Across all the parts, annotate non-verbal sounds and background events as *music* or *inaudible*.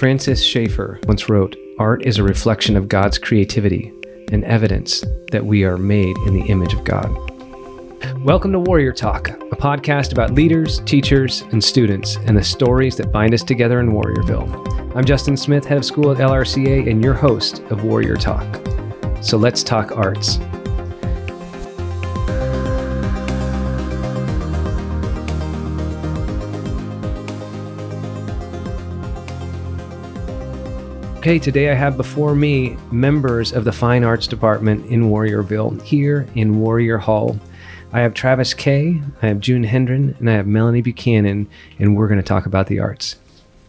Francis Schaeffer once wrote Art is a reflection of God's creativity and evidence that we are made in the image of God. Welcome to Warrior Talk, a podcast about leaders, teachers, and students and the stories that bind us together in Warriorville. I'm Justin Smith, head of school at LRCA, and your host of Warrior Talk. So let's talk arts. Okay, today I have before me members of the Fine Arts Department in Warriorville, here in Warrior Hall. I have Travis Kaye, I have June Hendren, and I have Melanie Buchanan, and we're going to talk about the arts.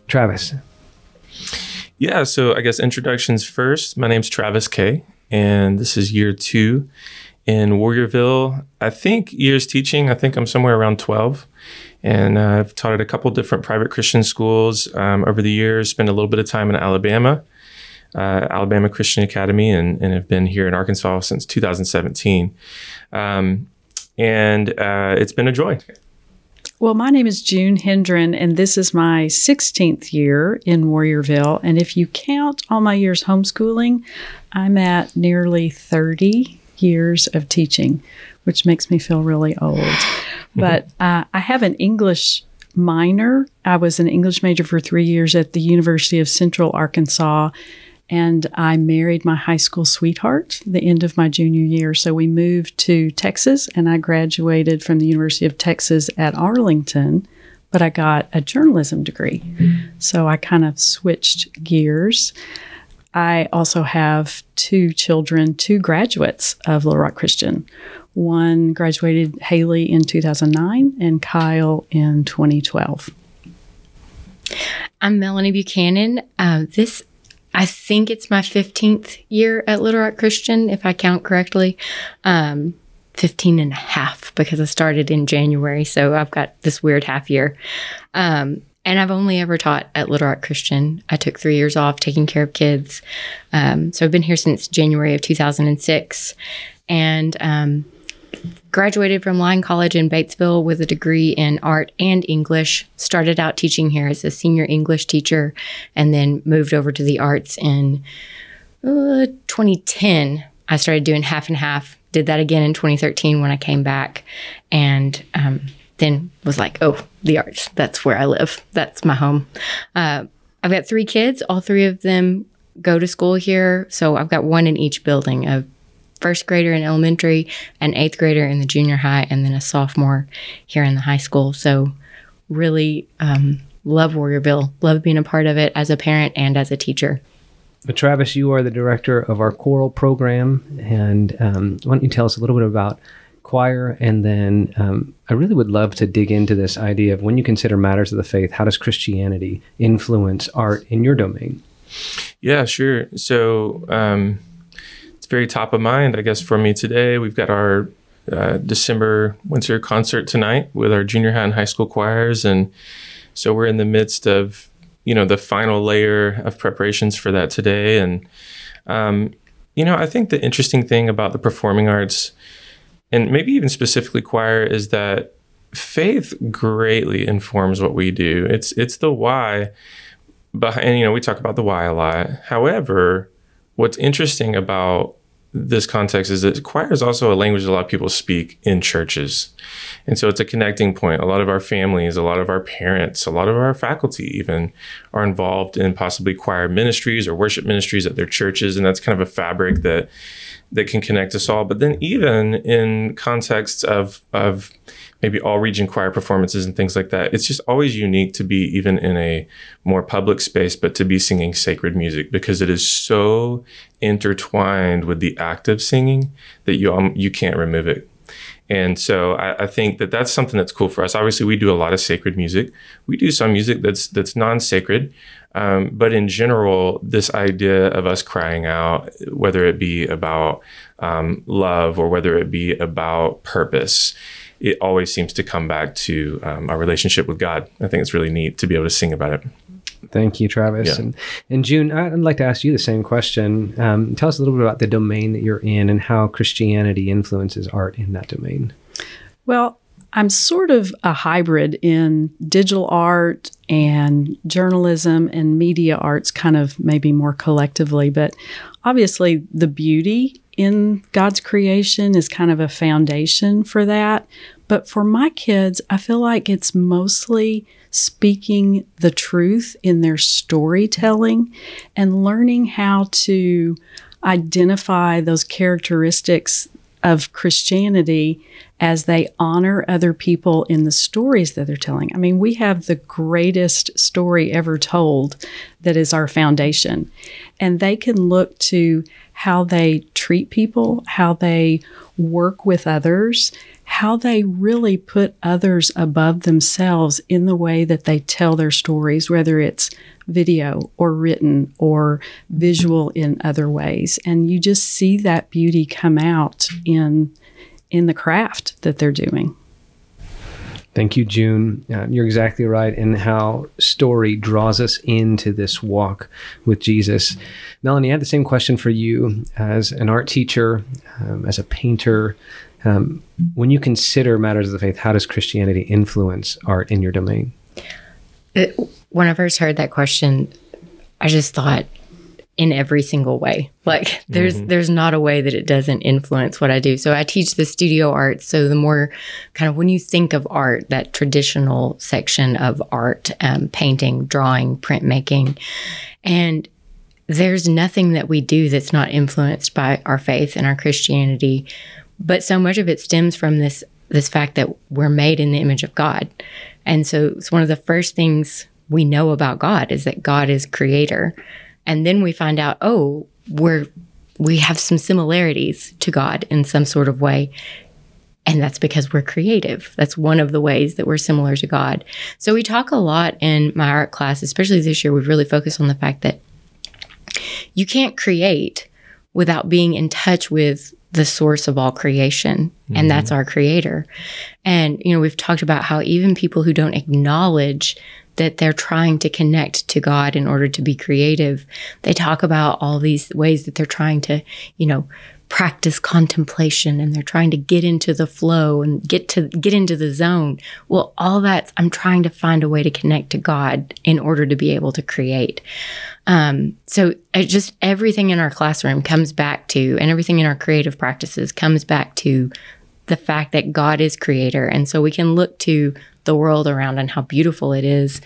Travis. Yeah, so I guess introductions first. My name's Travis Kaye, and this is year two in Warriorville. I think years teaching, I think I'm somewhere around 12 and uh, I've taught at a couple different private Christian schools um, over the years. Spent a little bit of time in Alabama, uh, Alabama Christian Academy, and, and have been here in Arkansas since 2017. Um, and uh, it's been a joy. Well, my name is June Hendren, and this is my 16th year in Warriorville. And if you count all my years homeschooling, I'm at nearly 30 years of teaching, which makes me feel really old. But uh, I have an English minor. I was an English major for three years at the University of Central Arkansas. And I married my high school sweetheart the end of my junior year. So we moved to Texas and I graduated from the University of Texas at Arlington, but I got a journalism degree. So I kind of switched gears. I also have two children, two graduates of Little Rock Christian. One graduated Haley in 2009 and Kyle in 2012. I'm Melanie Buchanan. Uh, this, I think it's my 15th year at Little Rock Christian, if I count correctly. Um, 15 and a half because I started in January. So I've got this weird half year. Um, and I've only ever taught at Little Rock Christian. I took three years off taking care of kids. Um, so I've been here since January of 2006 and um, graduated from Lyon College in Batesville with a degree in art and English. Started out teaching here as a senior English teacher and then moved over to the arts in uh, 2010. I started doing half and half. Did that again in 2013 when I came back. And um, then was like, oh, the arts. That's where I live. That's my home. Uh, I've got three kids. All three of them go to school here. So I've got one in each building a first grader in elementary, an eighth grader in the junior high, and then a sophomore here in the high school. So really um, love Warriorville, love being a part of it as a parent and as a teacher. But Travis, you are the director of our choral program. And um, why don't you tell us a little bit about choir. And then um, I really would love to dig into this idea of when you consider matters of the faith, how does Christianity influence art in your domain? Yeah, sure. So um, it's very top of mind, I guess, for me today. We've got our uh, December winter concert tonight with our junior high and high school choirs. And so we're in the midst of, you know, the final layer of preparations for that today. And, um, you know, I think the interesting thing about the performing arts and maybe even specifically choir is that faith greatly informs what we do. It's it's the why behind you know, we talk about the why a lot. However, what's interesting about this context is that choir is also a language a lot of people speak in churches. And so it's a connecting point. A lot of our families, a lot of our parents, a lot of our faculty even are involved in possibly choir ministries or worship ministries at their churches. And that's kind of a fabric that that can connect us all. But then even in contexts of of maybe all region choir performances and things like that, it's just always unique to be even in a more public space, but to be singing sacred music because it is so intertwined with the act of singing that you um, you can't remove it. And so I, I, think that that's something that's cool for us. Obviously, we do a lot of sacred music. We do some music that's that's non-sacred, um, but in general, this idea of us crying out, whether it be about um, love or whether it be about purpose, it always seems to come back to um, our relationship with God. I think it's really neat to be able to sing about it. Thank you, Travis. Yeah. And, and June, I'd like to ask you the same question. Um, tell us a little bit about the domain that you're in and how Christianity influences art in that domain. Well, I'm sort of a hybrid in digital art and journalism and media arts, kind of maybe more collectively. But obviously, the beauty in God's creation is kind of a foundation for that. But for my kids, I feel like it's mostly speaking the truth in their storytelling and learning how to identify those characteristics of Christianity as they honor other people in the stories that they're telling. I mean, we have the greatest story ever told that is our foundation. And they can look to how they treat people, how they work with others, how they really put others above themselves in the way that they tell their stories, whether it's video or written or visual in other ways. And you just see that beauty come out in in the craft that they're doing. Thank you, June. Uh, you're exactly right in how story draws us into this walk with Jesus. Melanie, I had the same question for you as an art teacher, um, as a painter. Um, when you consider matters of the faith, how does Christianity influence art in your domain? It, when I first heard that question, I just thought, in every single way. Like there's mm-hmm. there's not a way that it doesn't influence what I do. So I teach the studio art. So the more kind of when you think of art, that traditional section of art, um, painting, drawing, printmaking, and there's nothing that we do that's not influenced by our faith and our Christianity. But so much of it stems from this this fact that we're made in the image of God. And so it's one of the first things we know about God is that God is creator. And then we find out, oh, we're we have some similarities to God in some sort of way. And that's because we're creative. That's one of the ways that we're similar to God. So we talk a lot in my art class, especially this year, we've really focused on the fact that you can't create without being in touch with the source of all creation, mm-hmm. and that's our creator. And, you know, we've talked about how even people who don't acknowledge that they're trying to connect to God in order to be creative. They talk about all these ways that they're trying to, you know, practice contemplation and they're trying to get into the flow and get to get into the zone. Well, all that's I'm trying to find a way to connect to God in order to be able to create. Um, so just everything in our classroom comes back to, and everything in our creative practices comes back to the fact that God is creator. And so we can look to the world around and how beautiful it is.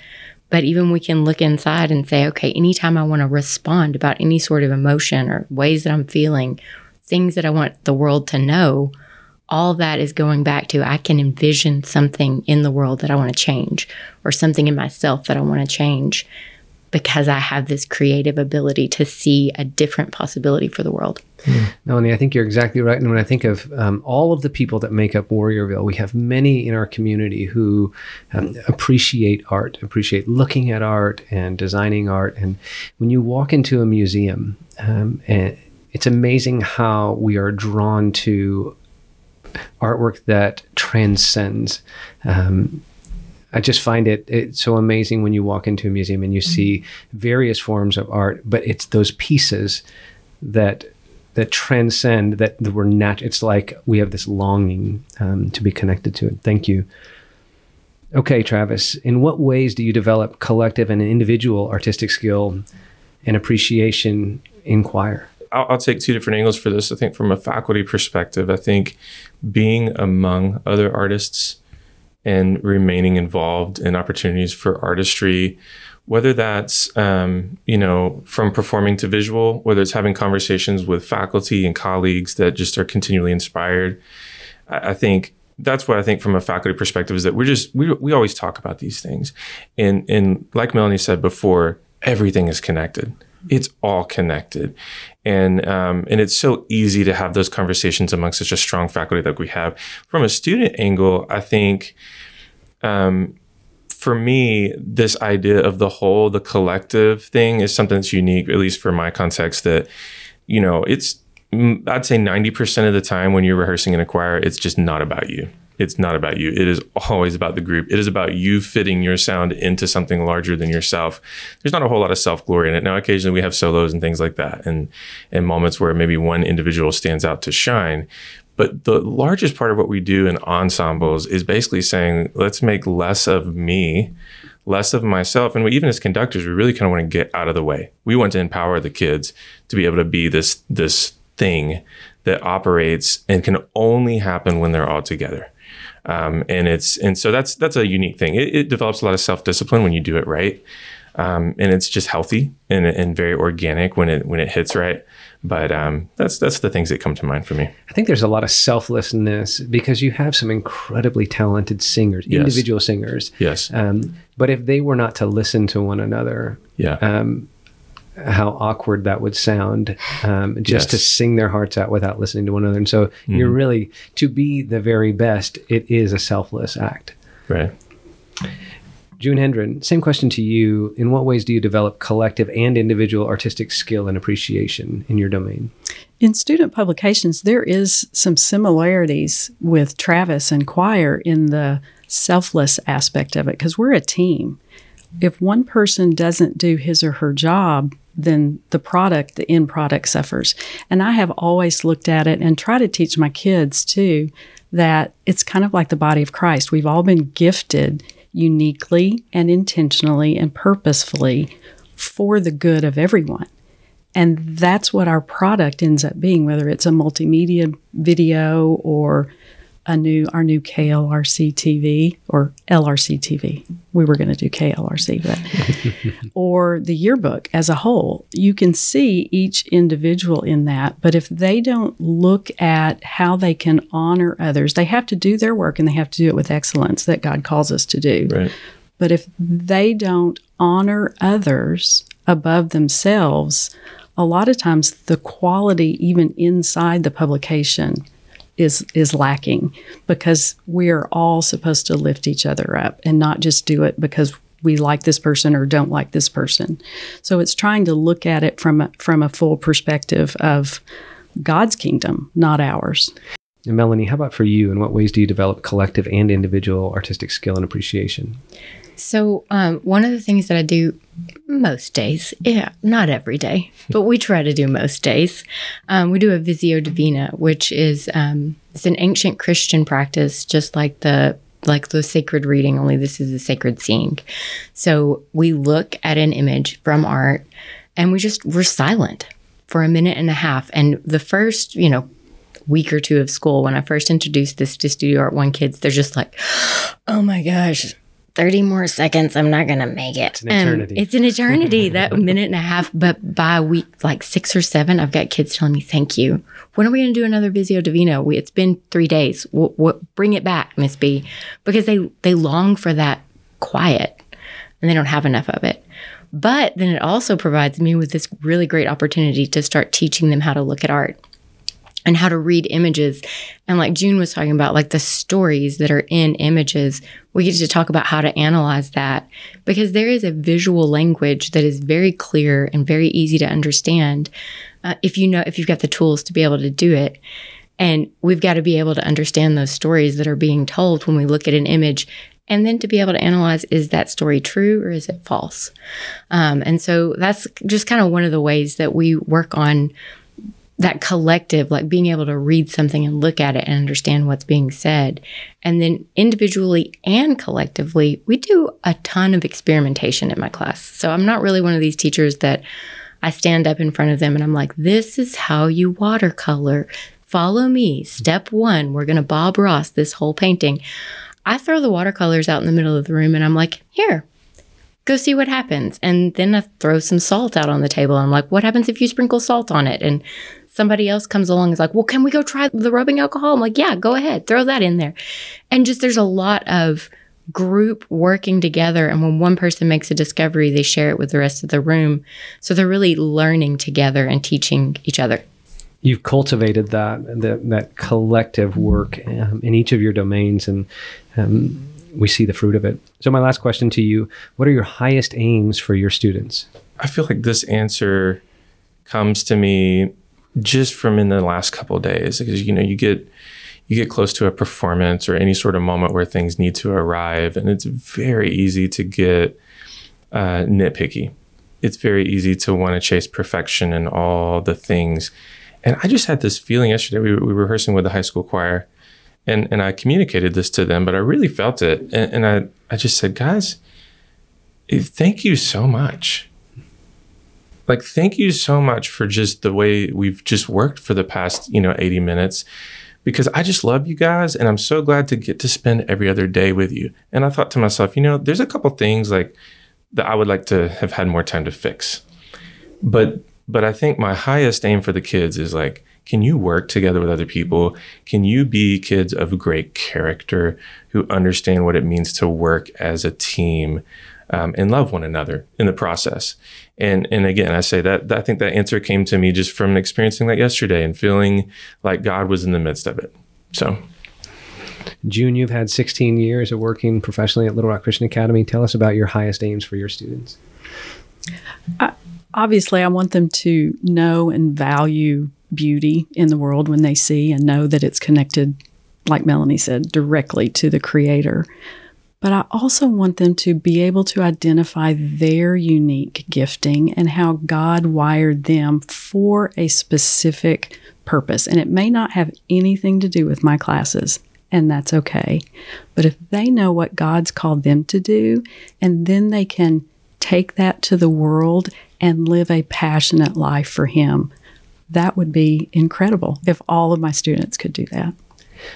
But even we can look inside and say, okay, anytime I want to respond about any sort of emotion or ways that I'm feeling, things that I want the world to know, all that is going back to I can envision something in the world that I want to change or something in myself that I want to change because I have this creative ability to see a different possibility for the world. Mm. Melanie, I think you're exactly right. And when I think of um, all of the people that make up Warriorville, we have many in our community who um, appreciate art, appreciate looking at art and designing art. And when you walk into a museum, um, and it's amazing how we are drawn to artwork that transcends um, I just find it it's so amazing when you walk into a museum and you mm-hmm. see various forms of art, but it's those pieces that that transcend that we're not. It's like we have this longing um, to be connected to it. Thank you. Okay, Travis. In what ways do you develop collective and individual artistic skill and appreciation in choir? I'll, I'll, take two different angles for this. I think from a faculty perspective, I think being among other artists and remaining involved in opportunities for artistry, whether that's um, you know from performing to visual, whether it's having conversations with faculty and colleagues that just are continually inspired. I, I think that's what I think from a faculty perspective is that we're just we we always talk about these things, and and like Melanie said before, everything is connected. It's all connected, and um, and it's so easy to have those conversations among such a strong faculty that we have. From a student angle, I think um, for me, this idea of the whole, the collective thing is something that's unique, at least for my context. That you know, it's I'd say ninety percent of the time when you're rehearsing in a choir, it's just not about you it's not about you. It is always about the group. It is about you fitting your sound into something larger than yourself. There's not a whole lot of self glory in it. Now, occasionally we have solos and things like that, and and moments where maybe one individual stands out to shine. But the largest part of what we do in ensembles is basically saying, let's make less of me, less of myself. And we, even as conductors, we really kind of want to get out of the way. We want to empower the kids to be able to be this, this thing that operates and can only happen when they're all together. Um, and it's and so that's that's a unique thing. It, it develops a lot of self discipline when you do it right, um, and it's just healthy and, and very organic when it when it hits right. But um, that's that's the things that come to mind for me. I think there's a lot of selflessness because you have some incredibly talented singers, Yes. individual singers. Yes. Um, but if they were not to listen to one another, Yeah. How awkward that would sound um, just to sing their hearts out without listening to one another. And so you're really, to be the very best, it is a selfless act. right. June Hendren, same question to you. In what ways do you develop collective and individual artistic skill and appreciation in your domain? In student publications, there is some similarities with Travis and choir in the selfless aspect of it because we're a team. If one person doesn't do his or her job, then the product, the end product suffers. And I have always looked at it and try to teach my kids too that it's kind of like the body of Christ. We've all been gifted uniquely and intentionally and purposefully for the good of everyone. And that's what our product ends up being, whether it's a multimedia video or a new our new KLRC TV or LRC TV. We were going to do KLRC, but *laughs* or the yearbook as a whole. You can see each individual in that, but if they don't look at how they can honor others, they have to do their work and they have to do it with excellence that God calls us to do. Right. But if they don't honor others above themselves, a lot of times the quality, even inside the publication, is is lacking because we are all supposed to lift each other up and not just do it because we like this person or don't like this person. So it's trying to look at it from a, from a full perspective of God's kingdom, not ours. And Melanie, how about for you? In what ways do you develop collective and individual artistic skill and appreciation? So, um, one of the things that I do most days, yeah, not every day, *laughs* but we try to do most days, um, we do a Visio Divina, which is um, it's an ancient Christian practice, just like the like the sacred reading. Only this is a sacred seeing. So we look at an image from art, and we just we're silent for a minute and a half. And the first, you know, week or two of school, when I first introduced this to Studio Art One kids, they're just like, *gasps* "Oh my gosh." 30 more seconds, I'm not gonna make it. It's an eternity. it's an eternity, that *laughs* minute and a half. But by week like six or seven, I've got kids telling me, thank you. When are we gonna do another Visio Divina? We, it's been three days. What, what, bring it back, Miss B. Because they, they long for that quiet and they don't have enough of it. But then it also provides me with this really great opportunity to start teaching them how to look at art and how to read images. And like June was talking about, like the stories that are in images, we get to talk about how to analyze that because there is a visual language that is very clear and very easy to understand uh, if you know, if you've got the tools to be able to do it. And we've got to be able to understand those stories that are being told when we look at an image. And then to be able to analyze is that story true or is it false? Um, and so that's just kind of one of the ways that we work on that collective, like being able to read something and look at it and understand what's being said. And then individually and collectively, we do a ton of experimentation in my class. So I'm not really one of these teachers that I stand up in front of them and I'm like, this is how you watercolor. Follow me. Step one, we're going to Bob Ross this whole painting. I throw the watercolors out in the middle of the room and I'm like, here, go see what happens. And then I throw some salt out on the table. And I'm like, what happens if you sprinkle salt on it? And somebody else comes along and is like, well, can we go try the rubbing alcohol? I'm like, yeah, go ahead, throw that in there. And just there's a lot of group working together. And when one person makes a discovery, they share it with the rest of the room. So they're really learning together and teaching each other. You've cultivated that that, that collective work um, in each of your domains, and um, we see the fruit of it. So, my last question to you: What are your highest aims for your students? I feel like this answer comes to me just from in the last couple days because you know you get you get close to a performance or any sort of moment where things need to arrive and it's very easy to get uh, nitpicky it's very easy to want to chase perfection and all the things And I just had this feeling yesterday. We were, we were rehearsing with the high school choir, and and I communicated this to them, but I really felt it, and, and I I just said, guys, eh, thank you so much. Like, thank you so much for just the way we've just worked for the past, you know, 80 minutes because I just love you guys and I'm so glad to get to spend every other day with you. And I thought to myself, you know, there's a couple things like that I would like to have had more time to fix. But but I think my highest aim for the kids is like can you work together with other people? Can you be kids of great character who understand what it means to work as a team um, and love one another in the process? And and again, I say that, that I think that answer came to me just from experiencing that yesterday and feeling like God was in the midst of it. So. June, you've had 16 years of working professionally at Little Rock Christian Academy. Tell us about your highest aims for your students. I, obviously, I want them to know and value beauty in the world when they see and know that it's connected, like Melanie said, directly to the Creator. But I also want them to be able to identify their unique gifting and how God wired them for a specific purpose. And it may not have anything to do with my classes, and that's okay. But if they know what God's called them to do, and then they can take that to the world and live a passionate life for Him, that would be incredible if all of my students could do that.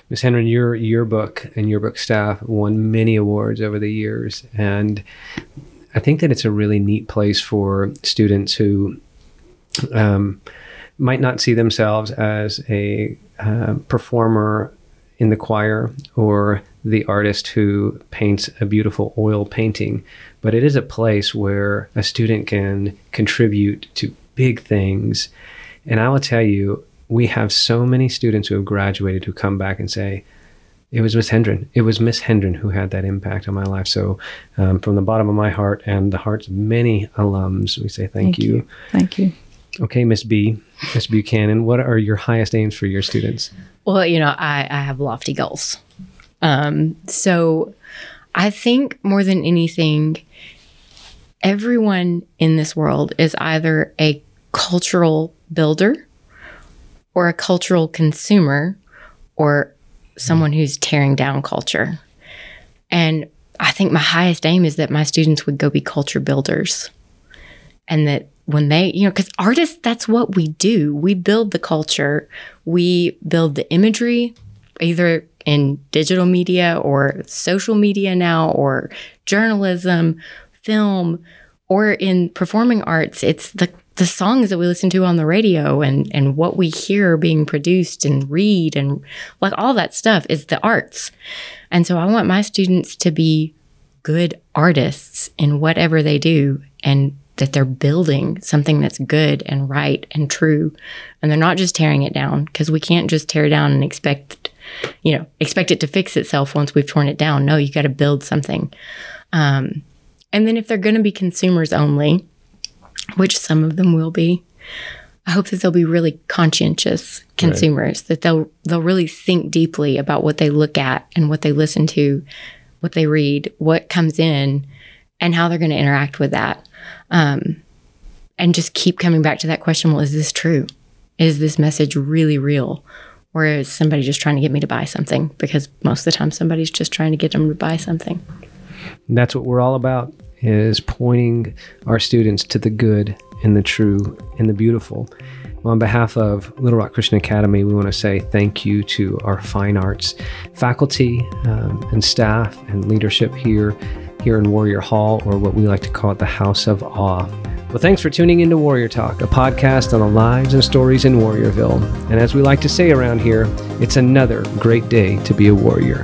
Ms. Hendren, your yearbook and yearbook staff won many awards over the years. And I think that it's a really neat place for students who um, might not see themselves as a uh, performer in the choir or the artist who paints a beautiful oil painting, but it is a place where a student can contribute to big things. And I will tell you, we have so many students who have graduated who come back and say, it was Miss Hendren. It was Miss Hendren who had that impact on my life. So, um, from the bottom of my heart and the hearts of many alums, we say thank, Thank you. Thank you. Okay, Miss B, Miss Buchanan, what are your highest aims for your students? Well, you know, I, I have lofty goals. Um, so I think more than anything, everyone in this world is either a cultural builder or a cultural consumer or someone who's tearing down culture. And I think my highest aim is that my students would go be culture builders. And that when they, you know, because artists, that's what we do. We build the culture, we build the imagery, either in digital media or social media now, or journalism, film, or in performing arts. It's the the songs that we listen to on the radio and and what we hear being produced and read and like all that stuff is the arts. And so I want my students to be good artists in whatever they do and that they're building something that's good and right and true. And they're not just tearing it down because we can't just tear down and expect you know expect it to fix itself once we've torn it down. No you got to build something. Um, and then if they're going to be consumers only which some of them will be. I hope that they'll be really conscientious consumers, right. that they'll they'll really think deeply about what they look at and what they listen to, what they read, what comes in, and how they're going to interact with that. Um, and just keep coming back to that question: Well, is this true? Is this message really real? Or is somebody just trying to get me to buy something? Because most of the time, somebody's just trying to get them to buy something. And that's what we're all about is pointing our students to the good and the true and the beautiful. On behalf of Little Rock Christian Academy, we want to say thank you to our fine arts faculty um, and staff and leadership here here in Warrior Hall, or what we like to call it the House of Awe. Well, thanks for tuning into Warrior Talk, a podcast on the lives and stories in Warriorville. And as we like to say around here, it's another great day to be a warrior.